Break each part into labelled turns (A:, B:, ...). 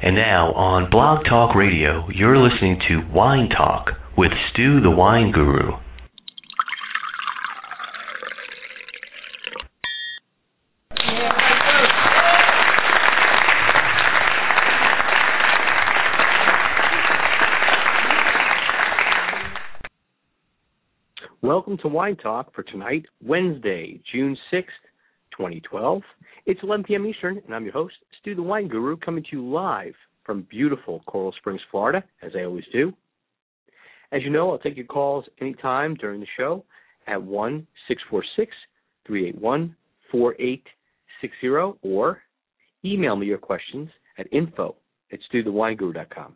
A: And now on Blog Talk Radio, you're listening to Wine Talk with Stu the Wine Guru.
B: Welcome to Wine Talk for tonight, Wednesday, June 6th, 2012. It's 11 p.m. Eastern, and I'm your host, Stu the Wine Guru, coming to you live from beautiful Coral Springs, Florida, as I always do. As you know, I'll take your calls anytime during the show at 1 646 381 4860 or email me your questions at info at stuthewineguru.com.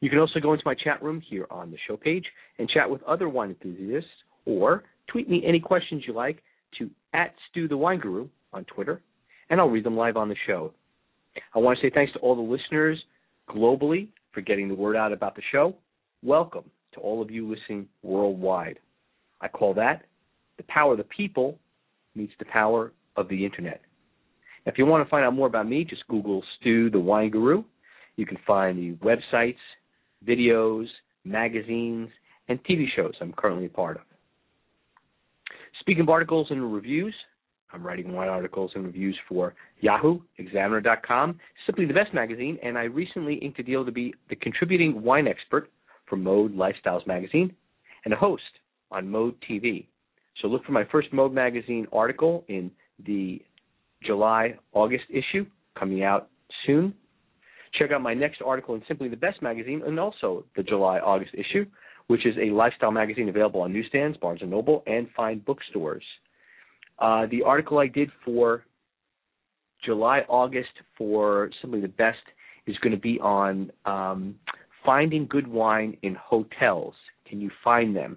B: You can also go into my chat room here on the show page and chat with other wine enthusiasts or tweet me any questions you like to at Stu the Wine Guru on Twitter, and I'll read them live on the show. I want to say thanks to all the listeners globally for getting the word out about the show. Welcome to all of you listening worldwide. I call that the power of the people meets the power of the internet. If you want to find out more about me, just Google Stu the Wine Guru. You can find the websites, videos, magazines, and TV shows I'm currently a part of. Speaking of articles and reviews, I'm writing wine articles and reviews for Yahoo, Examiner.com, Simply the Best magazine, and I recently inked a deal to be the contributing wine expert for Mode Lifestyles magazine and a host on Mode TV. So look for my first Mode magazine article in the July August issue coming out soon. Check out my next article in Simply the Best magazine and also the July August issue, which is a lifestyle magazine available on newsstands, Barnes and Noble, and fine bookstores. Uh, the article I did for July August for Simply the Best is going to be on um, finding good wine in hotels. Can you find them?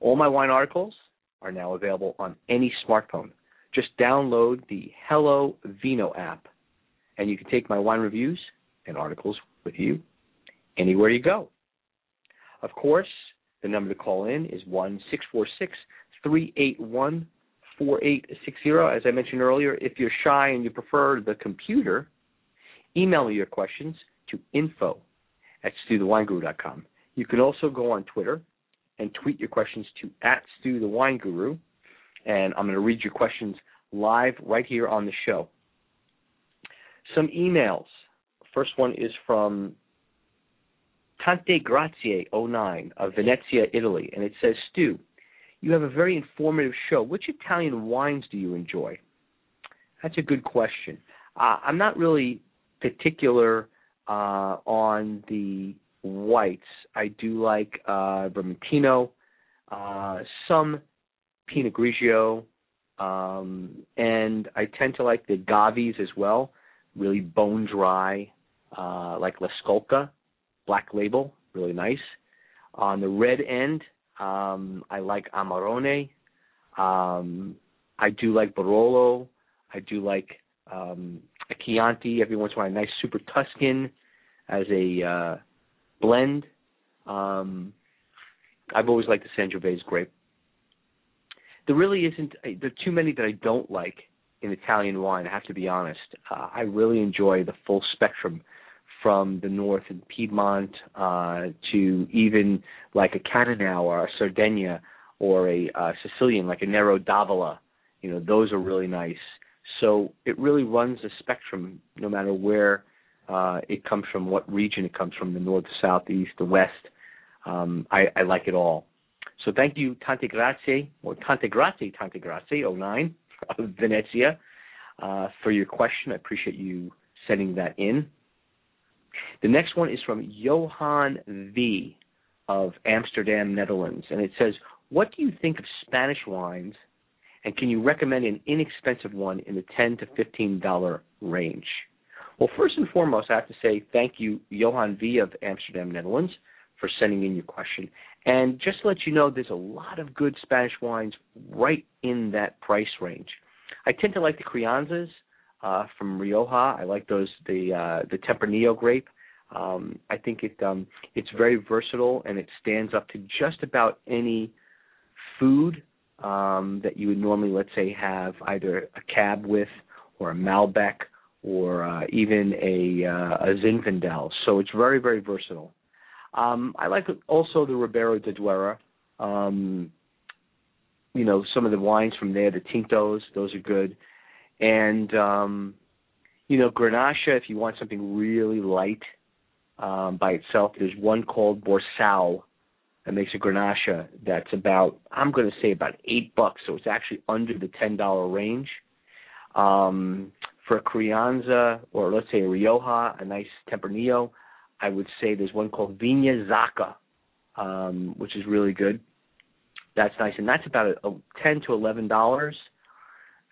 B: All my wine articles are now available on any smartphone. Just download the Hello Vino app, and you can take my wine reviews and articles with you anywhere you go. Of course, the number to call in is one six four six three eight one four eight six zero. As I mentioned earlier, if you're shy and you prefer the computer, email your questions to info at stuthewineguru.com. You can also go on Twitter and tweet your questions to at Stu the Wine Guru, and I'm going to read your questions live right here on the show. Some emails. First one is from Tante Grazie 09 of Venezia, Italy, and it says, Stu, you have a very informative show. Which Italian wines do you enjoy? That's a good question. Uh, I'm not really particular uh, on the whites. I do like uh, Vermentino, uh, some Pinot Grigio, um, and I tend to like the Gavis as well, really bone dry, uh, like La Scolca, black label, really nice. On the red end, um, I like Amarone. Um, I do like Barolo. I do like um, a Chianti every once in a while, a nice Super Tuscan as a uh, blend. Um, I've always liked the Sangiovese grape. There really isn't. There are too many that I don't like in Italian wine. I have to be honest. Uh, I really enjoy the full spectrum from the north in Piedmont uh, to even like a Cannonau or a Sardinia or a uh, Sicilian like a Nero d'Avola. You know, those are really nice. So it really runs the spectrum, no matter where uh, it comes from, what region it comes from, the north, the south, the east, the west. Um, I, I like it all. So thank you, Tante Grazie, or Tante Grazie, Tante Grazie, 09 of Venezia, uh, for your question. I appreciate you sending that in. The next one is from Johan V of Amsterdam, Netherlands, and it says, "What do you think of Spanish wines, and can you recommend an inexpensive one in the ten to fifteen dollar range?" Well, first and foremost, I have to say thank you, Johan V of Amsterdam, Netherlands, for sending in your question. And just to let you know, there's a lot of good Spanish wines right in that price range. I tend to like the Crianzas uh, from Rioja. I like those the uh, the Tempranillo grape. Um, I think it um, it's very versatile and it stands up to just about any food um, that you would normally, let's say, have either a cab with or a Malbec or uh, even a uh, a Zinfandel. So it's very very versatile. Um, I like also the Ribera de Duero. Um, you know, some of the wines from there, the Tintos, those are good. And um, you know, Grenache, if you want something really light um, by itself, there's one called Borsao that makes a Grenache that's about I'm going to say about eight bucks, so it's actually under the ten dollar range. Um, for a Crianza or let's say a Rioja, a nice Tempranillo, I would say there's one called Viña Zaco, um, which is really good. That's nice, and that's about a, a ten to eleven dollars.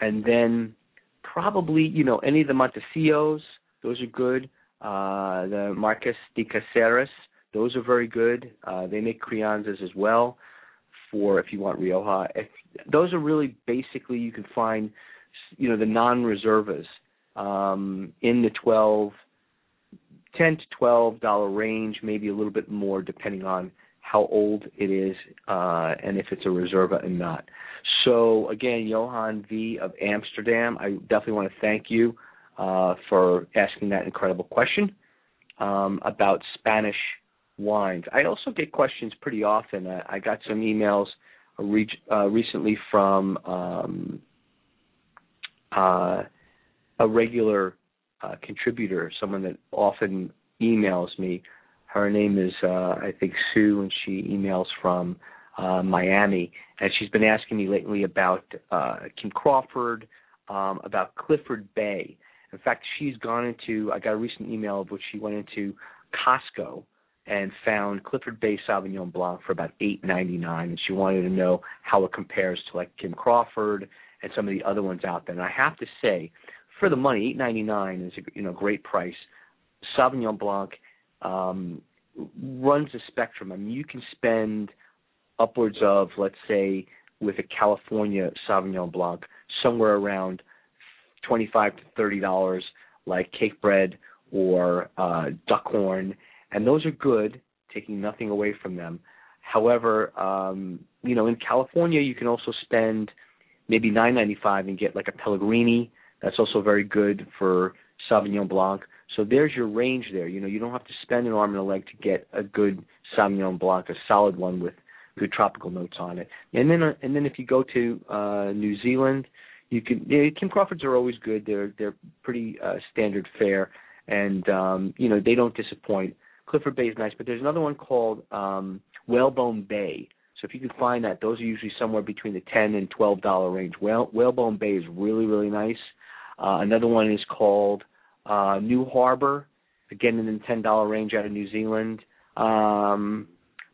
B: And then probably you know any of the Montecillos, those are good. Uh, the Marques de Caceres, those are very good. Uh, they make Crianzas as well for if you want Rioja. If, those are really basically you can find you know the non-reservas um, in the twelve, ten to twelve dollar range, maybe a little bit more depending on how old it is uh, and if it's a reserva or not. So again, Johan V of Amsterdam, I definitely want to thank you uh, for asking that incredible question um, about Spanish wines. I also get questions pretty often. I, I got some emails uh, recently from um, uh, a regular uh, contributor, someone that often emails me. Her name is uh, I think Sue, and she emails from uh, Miami, and she's been asking me lately about uh, Kim Crawford, um, about Clifford Bay. In fact, she's gone into. I got a recent email of which she went into Costco and found Clifford Bay Sauvignon Blanc for about eight ninety nine, and she wanted to know how it compares to like Kim Crawford and some of the other ones out there. And I have to say, for the money, eight ninety nine is a you know great price. Sauvignon Blanc um, runs the spectrum. I mean, you can spend upwards of, let's say, with a California Sauvignon Blanc, somewhere around twenty-five to thirty dollars, like Cakebread or uh, Duckhorn, and those are good, taking nothing away from them. However, um, you know, in California, you can also spend maybe nine ninety-five and get like a Pellegrini that's also very good for Sauvignon Blanc. So there's your range there. You know, you don't have to spend an arm and a leg to get a good Sauvignon Blanc, a solid one with good tropical notes on it. And then, uh, and then if you go to uh, New Zealand, you can. Yeah, Kim Crawfords are always good. They're they're pretty uh, standard fare, and um, you know they don't disappoint. Clifford Bay is nice, but there's another one called um, Whalebone Bay. So if you can find that, those are usually somewhere between the ten and twelve dollar range. Whale, Whalebone Bay is really really nice. Uh, another one is called uh, New Harbor, again in the ten dollar range out of New Zealand. Um,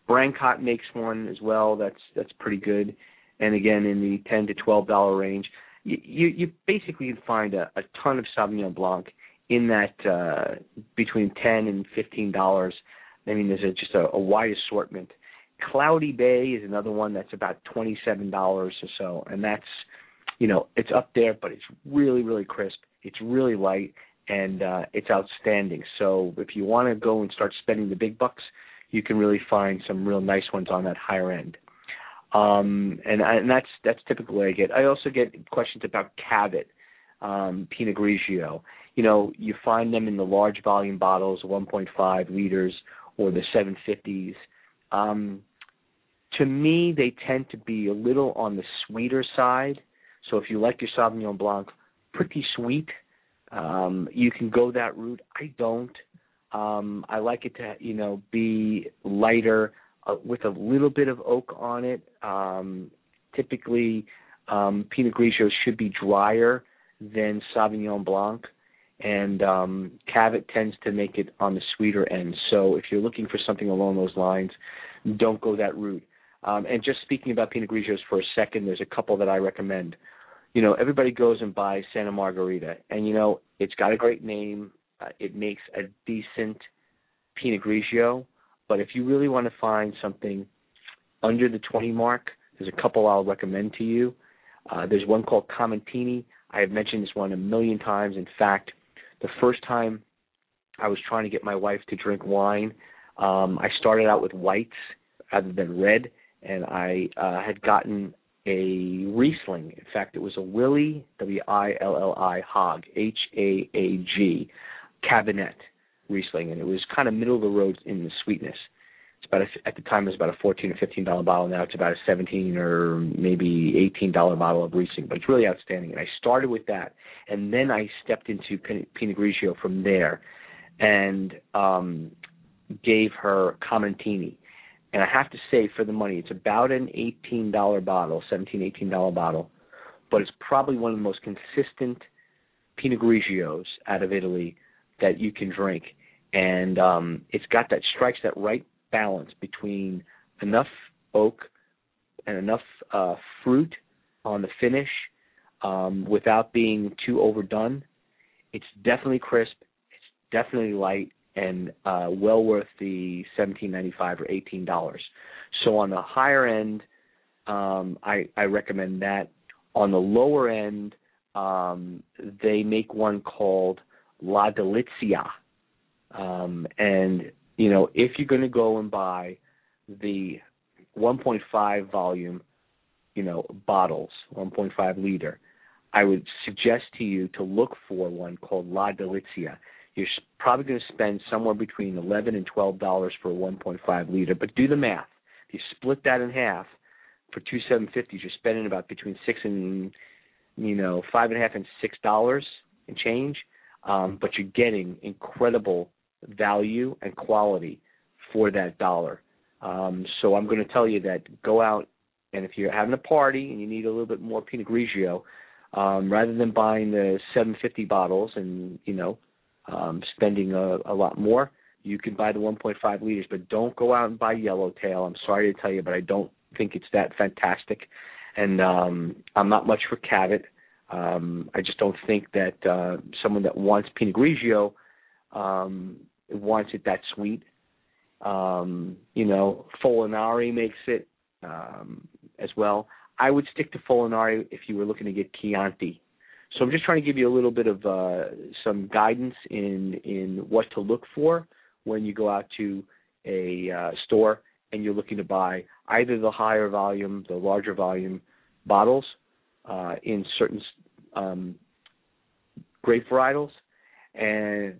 B: Brancott makes one as well. That's that's pretty good, and again in the ten to twelve dollar range. You, you basically find a, a ton of Sauvignon Blanc in that uh, between ten and fifteen dollars. I mean, there's a, just a, a wide assortment. Cloudy Bay is another one that's about twenty seven dollars or so, and that's you know, it's up there, but it's really, really crisp. It's really light, and uh, it's outstanding. So if you want to go and start spending the big bucks, you can really find some real nice ones on that higher end. Um, and, and that's that's typically what I get. I also get questions about Cavit, um, Pinot Grigio. You know, you find them in the large volume bottles, 1.5 liters, or the 750s. Um, to me, they tend to be a little on the sweeter side so if you like your Sauvignon Blanc pretty sweet, um, you can go that route. I don't. Um, I like it to you know be lighter, uh, with a little bit of oak on it. Um, typically, um, Pinot Grigio should be drier than Sauvignon Blanc, and um, Cavit tends to make it on the sweeter end. So if you're looking for something along those lines, don't go that route. Um, and just speaking about Pinot Grigios for a second, there's a couple that I recommend. You know, everybody goes and buys Santa Margherita, and you know it's got a great name. Uh, it makes a decent Pinot Grigio, but if you really want to find something under the 20 mark, there's a couple I'll recommend to you. Uh, there's one called Comentini. I have mentioned this one a million times. In fact, the first time I was trying to get my wife to drink wine, um, I started out with whites rather than red, and I uh, had gotten a Riesling. In fact, it was a Willi W I L L I Haag H A A G Kabinett Riesling, and it was kind of middle of the road in the sweetness. It's about a, at the time it was about a fourteen or fifteen dollar bottle. Now it's about a seventeen or maybe eighteen dollar bottle of Riesling, but it's really outstanding. And I started with that, and then I stepped into Pinot Grigio from there, and um, gave her Comentini. And I have to say, for the money, it's about an eighteen dollar bottle, seventeen, eighteen dollar bottle, but it's probably one of the most consistent Pinot Grigios out of Italy that you can drink, and um, it's got that strikes that right balance between enough oak and enough uh, fruit on the finish um, without being too overdone. It's definitely crisp. It's definitely light and uh, well worth the seventeen ninety five or eighteen dollars. So on the higher end, um, I, I recommend that. On the lower end, um, they make one called La Delizia. Um, and, you know, if you're going to go and buy the 1.5 volume, you know, bottles, 1.5 liter, I would suggest to you to look for one called La Delizia. You're probably going to spend somewhere between 11 and 12 dollars for a 1.5 liter, but do the math. If you split that in half for two 750s, you're spending about between six and you know five and a half and six dollars and change um, but you're getting incredible value and quality for that dollar. Um, so I'm going to tell you that go out and if you're having a party and you need a little bit more Pinot Grigio, um, rather than buying the 750 bottles and you know um, spending a, a lot more, you can buy the 1.5 liters. But don't go out and buy Yellowtail. I'm sorry to tell you, but I don't think it's that fantastic. And um, I'm not much for Cavit. Um, I just don't think that uh, someone that wants Pinot Grigio um, wants it that sweet. Um, you know, Molinari makes it um, as well. I would stick to Molinari if you were looking to get Chianti. So I'm just trying to give you a little bit of uh, some guidance in in what to look for when you go out to a uh, store and you're looking to buy either the higher volume, the larger volume bottles uh, in certain um, grape varietals, and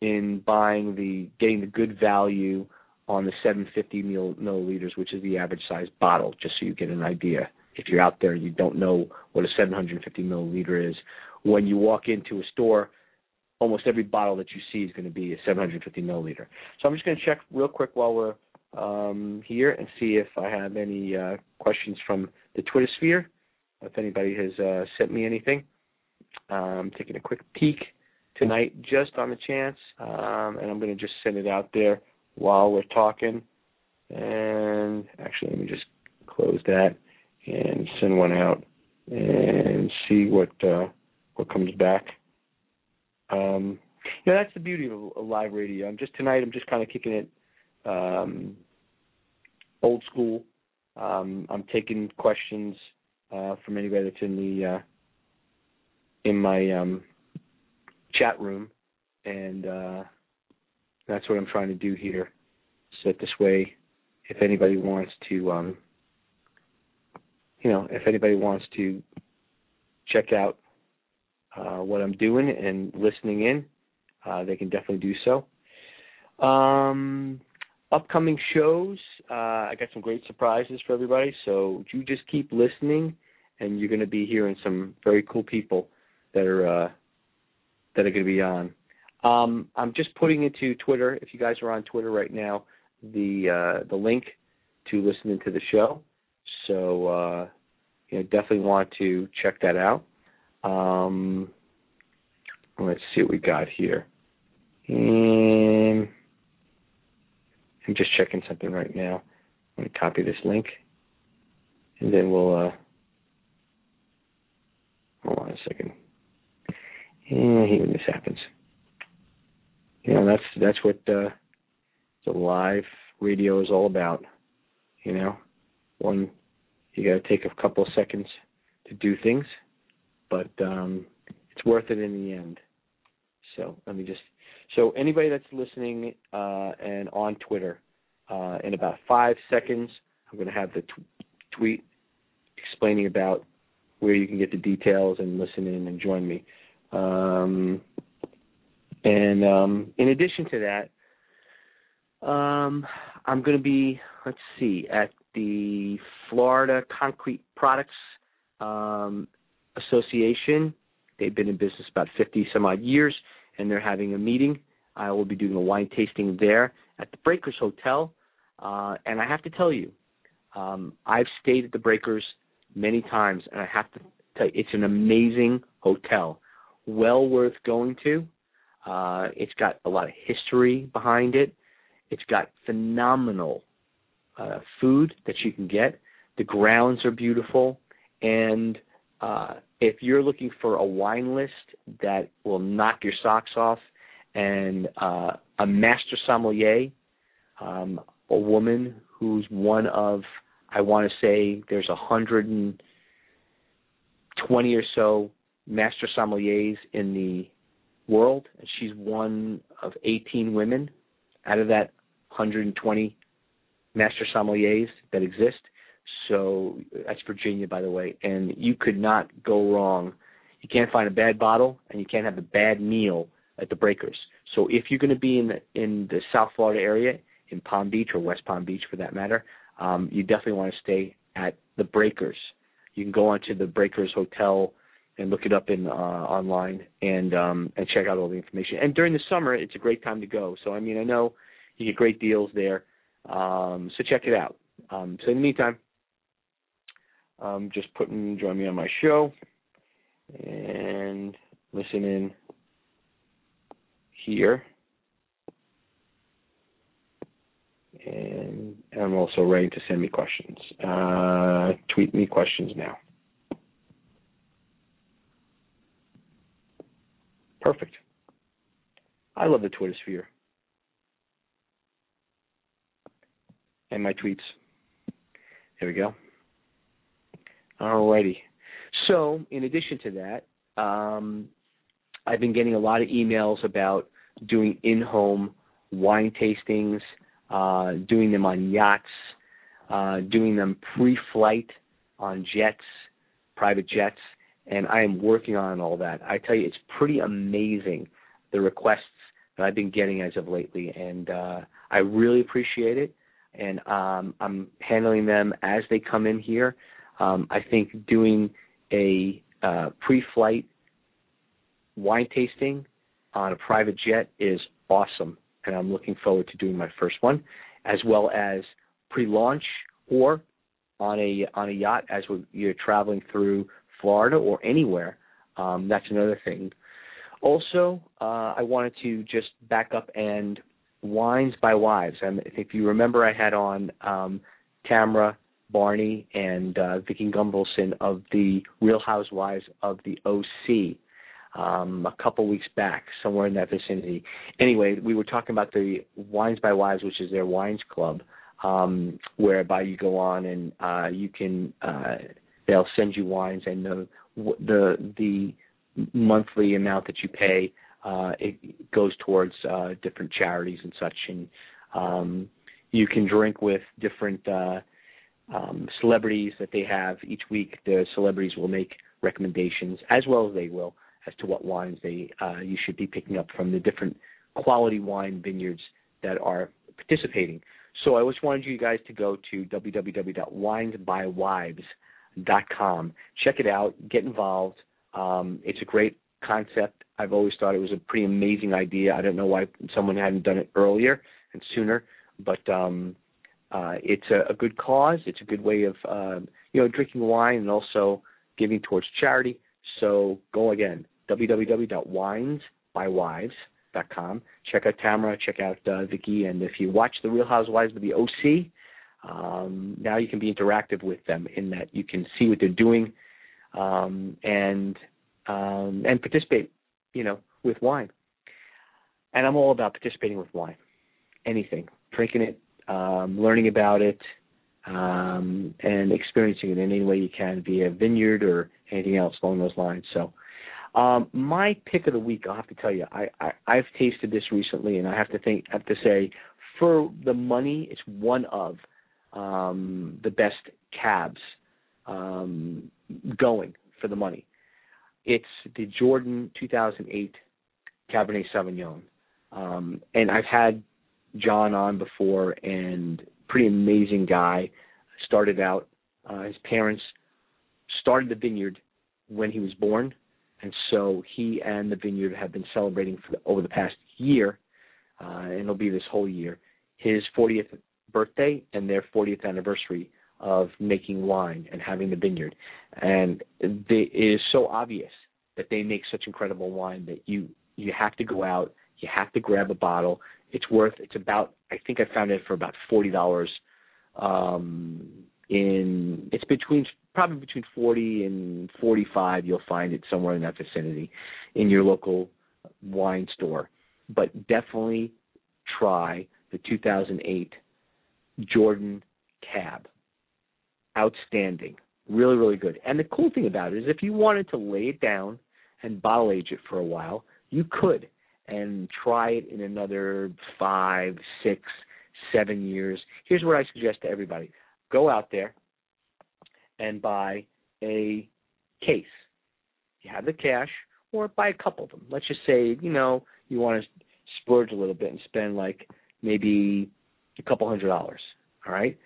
B: in buying the getting the good value on the 750 milliliters, which is the average size bottle, just so you get an idea. If you're out there and you don't know what a 750 milliliter is, when you walk into a store, almost every bottle that you see is going to be a 750 milliliter. So I'm just going to check real quick while we're um, here and see if I have any uh, questions from the Twitter sphere if anybody has uh, sent me anything. I'm taking a quick peek tonight just on the chance, um, and I'm going to just send it out there while we're talking. And actually, let me just close that and send one out and see what uh, what comes back. Um, yeah, that's the beauty of, of live radio. I'm just tonight. I'm just kind of kicking it um, old school. Um, I'm taking questions uh, from anybody that's in the uh, in my um, chat room, and uh, that's what I'm trying to do here. So that this way, if anybody wants to, um, you know, if anybody wants to check out uh, what I'm doing and listening in, uh, they can definitely do so. Um, upcoming shows, uh, I got some great surprises for everybody. So you just keep listening, and you're going to be hearing some very cool people that are uh, that are going to be on. Um, I'm just putting into Twitter. If you guys are on Twitter right now, the uh, the link to listening to the show. So uh, you know, definitely want to check that out. Um, let's see what we got here. I'm just checking something right now. I'm going to copy this link, and then we'll. Uh, hold on a second. And here this happens. You know, that's that's what uh, the live radio is all about. You know, one you got to take a couple of seconds to do things, but um, it's worth it in the end. So let me just. So anybody that's listening uh, and on Twitter, uh, in about five seconds, I'm going to have the t- tweet explaining about where you can get the details and listen in and join me. Um, and um, in addition to that, um, I'm going to be, let's see, at the Florida Concrete Products um, Association. They've been in business about 50 some odd years, and they're having a meeting. I will be doing a wine tasting there at the Breakers Hotel. Uh, and I have to tell you, um, I've stayed at the Breakers many times, and I have to tell you, it's an amazing hotel. Well worth going to. Uh, it's got a lot of history behind it. It's got phenomenal uh, food that you can get. The grounds are beautiful, and uh, if you're looking for a wine list that will knock your socks off, and uh, a master sommelier, um, a woman who's one of, I want to say, there's a hundred and twenty or so master sommeliers in the world, and she's one of 18 women out of that 120 master sommeliers that exist. So that's Virginia, by the way, and you could not go wrong. You can't find a bad bottle, and you can't have a bad meal at the Breakers. So if you're going to be in the in the South Florida area, in Palm Beach or West Palm Beach for that matter, um, you definitely want to stay at the Breakers. You can go onto the Breakers Hotel and look it up in uh, online and um, and check out all the information. And during the summer, it's a great time to go. So I mean, I know you get great deals there. Um, so check it out. Um, so in the meantime, um, just putting join me on my show and listen in here. And I'm also ready to send me questions. Uh, tweet me questions now. Perfect. I love the Twitter sphere. My tweets. There we go. Alrighty. So, in addition to that, um, I've been getting a lot of emails about doing in-home wine tastings, uh, doing them on yachts, uh, doing them pre-flight on jets, private jets, and I am working on all that. I tell you, it's pretty amazing the requests that I've been getting as of lately, and uh, I really appreciate it. And um, I'm handling them as they come in here. Um, I think doing a uh, pre-flight wine tasting on a private jet is awesome, and I'm looking forward to doing my first one, as well as pre-launch or on a on a yacht as you're traveling through Florida or anywhere. Um, that's another thing. Also, uh, I wanted to just back up and wines by wives. And if you remember, I had on um, Tamara Barney and uh, Vicki Gunvalson of the Real Housewives of the OC um, a couple weeks back, somewhere in that vicinity. Anyway, we were talking about the Wines by Wives, which is their wines club, um, whereby you go on and uh, you can uh, they'll send you wines, and the the the monthly amount that you pay uh, it goes towards uh, different charities and such, and um, you can drink with different uh, um, celebrities that they have each week. The celebrities will make recommendations, as well as they will, as to what wines they uh, you should be picking up from the different quality wine vineyards that are participating. So I just wanted you guys to go to www.winesbywives.com. Check it out. Get involved. Um, it's a great concept. I've always thought it was a pretty amazing idea. I don't know why someone hadn't done it earlier and sooner, but um, uh, it's a, a good cause. It's a good way of um, you know drinking wine and also giving towards charity. So go again www.winesbywives.com. Check out Tamara, check out uh, Vicky, and if you watch The Real Housewives of the OC, um, now you can be interactive with them in that you can see what they're doing um, and um, and participate, you know, with wine. And I'm all about participating with wine, anything, drinking it, um, learning about it, um, and experiencing it in any way you can via vineyard or anything else along those lines. So, um, my pick of the week, I'll have to tell you, I, I I've tasted this recently, and I have to think, have to say, for the money, it's one of um, the best cabs um, going for the money. It's the Jordan 2008 Cabernet Sauvignon, um, and I've had John on before, and pretty amazing guy. Started out, uh, his parents started the vineyard when he was born, and so he and the vineyard have been celebrating for the, over the past year, uh, and it'll be this whole year, his 40th birthday and their 40th anniversary of making wine and having the vineyard. And they, it is so obvious that they make such incredible wine that you you have to go out, you have to grab a bottle. It's worth it's about I think I found it for about forty dollars. Um, in it's between probably between forty and forty five. You'll find it somewhere in that vicinity in your local wine store. But definitely try the 2008 Jordan Cab. Outstanding. Really, really good. And the cool thing about it is if you wanted to lay it down and bottle age it for a while, you could and try it in another five, six, seven years. Here's what I suggest to everybody go out there and buy a case. You have the cash, or buy a couple of them. Let's just say, you know, you want to splurge a little bit and spend like maybe a couple hundred dollars. All right,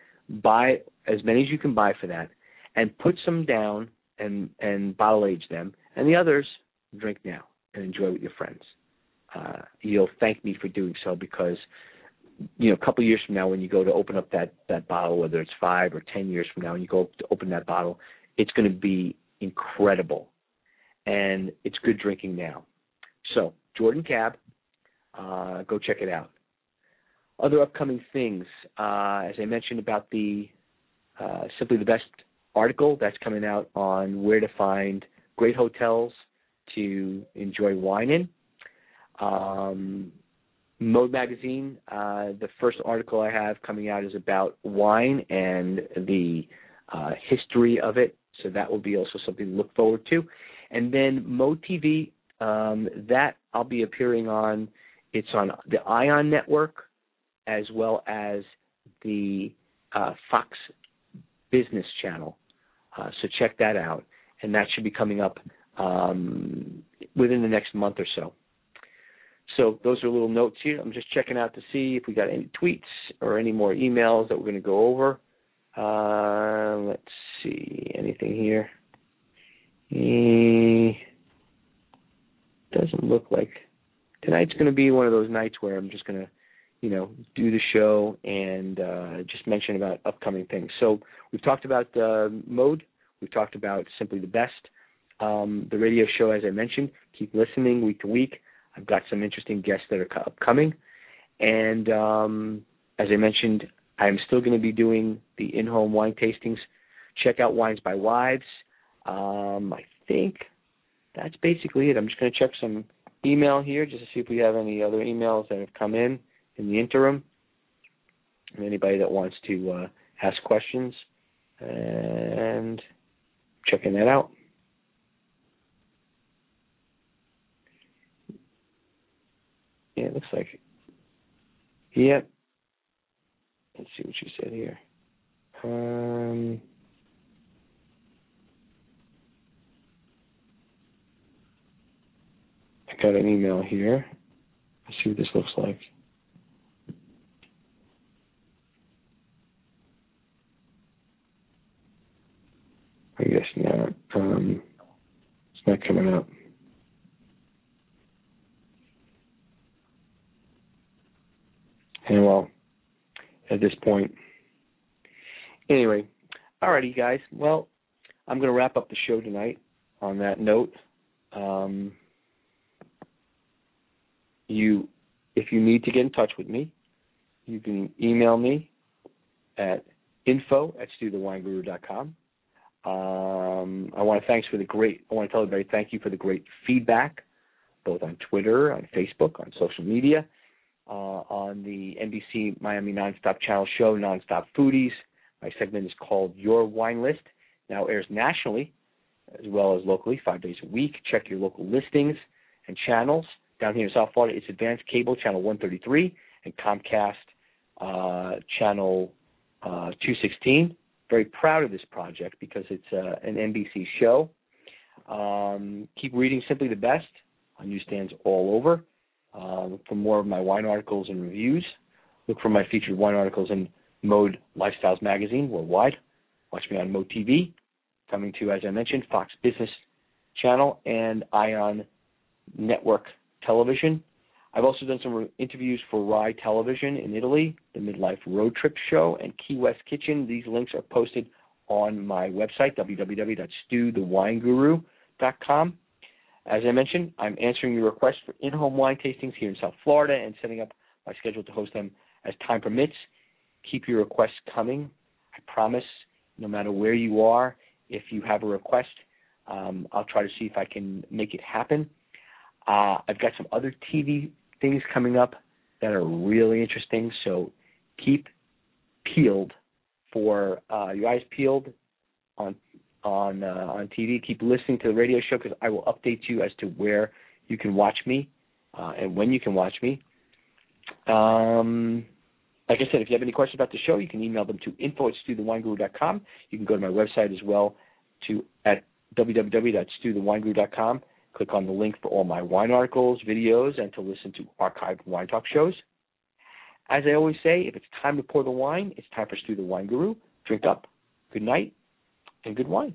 B: buy as many as you can buy for that, and put some down and and bottle age them, and the others drink now and enjoy with your friends. Uh, you'll thank me for doing so because you know a couple of years from now when you go to open up that that bottle, whether it's five or ten years from now, and you go to open that bottle, it's going to be incredible, and it's good drinking now. So Jordan Cab, uh, go check it out other upcoming things, uh, as I mentioned about the uh, Simply the Best article that's coming out on where to find great hotels to enjoy wine in. Um, Mode Magazine, uh, the first article I have coming out is about wine and the uh, history of it, so that will be also something to look forward to. And then Mode TV, um, that I'll be appearing on. It's on the Ion Network as well as the uh, Fox Business Channel. Uh, so check that out, and that should be coming up um, within the next month or so. So those are little notes here. I'm just checking out to see if we got any tweets or any more emails that we're going to go over. Uh, let's see, anything here? E- doesn't look like tonight's going to be one of those nights where I'm just going to you know, do the show and uh, just mention about upcoming things. So we've talked about uh, mode. We've talked about simply the best. Um, the radio show, as I mentioned, keep listening week to week. I've got some interesting guests that are upcoming, and um, as I mentioned, I'm still going to be doing the in-home wine tastings. Check out Wines by Wives. Um, I think that's basically it. I'm just going to check some email here just to see if we have any other emails that have come in in the interim. And anybody that wants to uh, ask questions and checking that out. Yeah, it looks like. Yep. Let's see what she said here. Um, I got an email here. Let's see what this looks like. I guess not. Um, it's not coming up. And well, at this point, Anyway, alrighty, guys. Well, I'm going to wrap up the show tonight on that note. Um, you, if you need to get in touch with me, you can email me at info at stuthewineguru.com. Um, I want to thanks for the great. I want to tell everybody thank you for the great feedback, both on Twitter, on Facebook, on social media, uh, on the NBC Miami Nonstop Channel show, Nonstop Foodies. My segment is called Your Wine List. Now airs nationally as well as locally, five days a week. Check your local listings and channels. Down here in South Florida, it's Advanced Cable Channel 133 and Comcast uh, Channel uh, 216. Very proud of this project because it's uh, an NBC show. Um, keep reading Simply the Best on newsstands all over. Uh, for more of my wine articles and reviews, look for my featured wine articles in Mode Lifestyles Magazine worldwide. Watch me on Mode TV, coming to, as I mentioned, Fox Business Channel and Ion Network Television. I've also done some interviews for Rai Television in Italy, the Midlife Road Trip Show, and Key West Kitchen. These links are posted on my website, www.stuthewineguru.com. As I mentioned, I'm answering your requests for in-home wine tastings here in South Florida and setting up my schedule to host them as time permits. Keep your requests coming. I promise, no matter where you are, if you have a request, um, I'll try to see if I can make it happen. Uh, I've got some other TV things coming up that are really interesting. So keep peeled for uh, your eyes peeled on on uh, on TV. Keep listening to the radio show because I will update you as to where you can watch me uh, and when you can watch me. Um, like I said, if you have any questions about the show, you can email them to info at stuthewineguru.com. You can go to my website as well to at www.stuthewineguru.com Click on the link for all my wine articles, videos, and to listen to archived wine talk shows. As I always say, if it's time to pour the wine, it's time for Stu the Wine Guru. Drink up. Good night and good wine.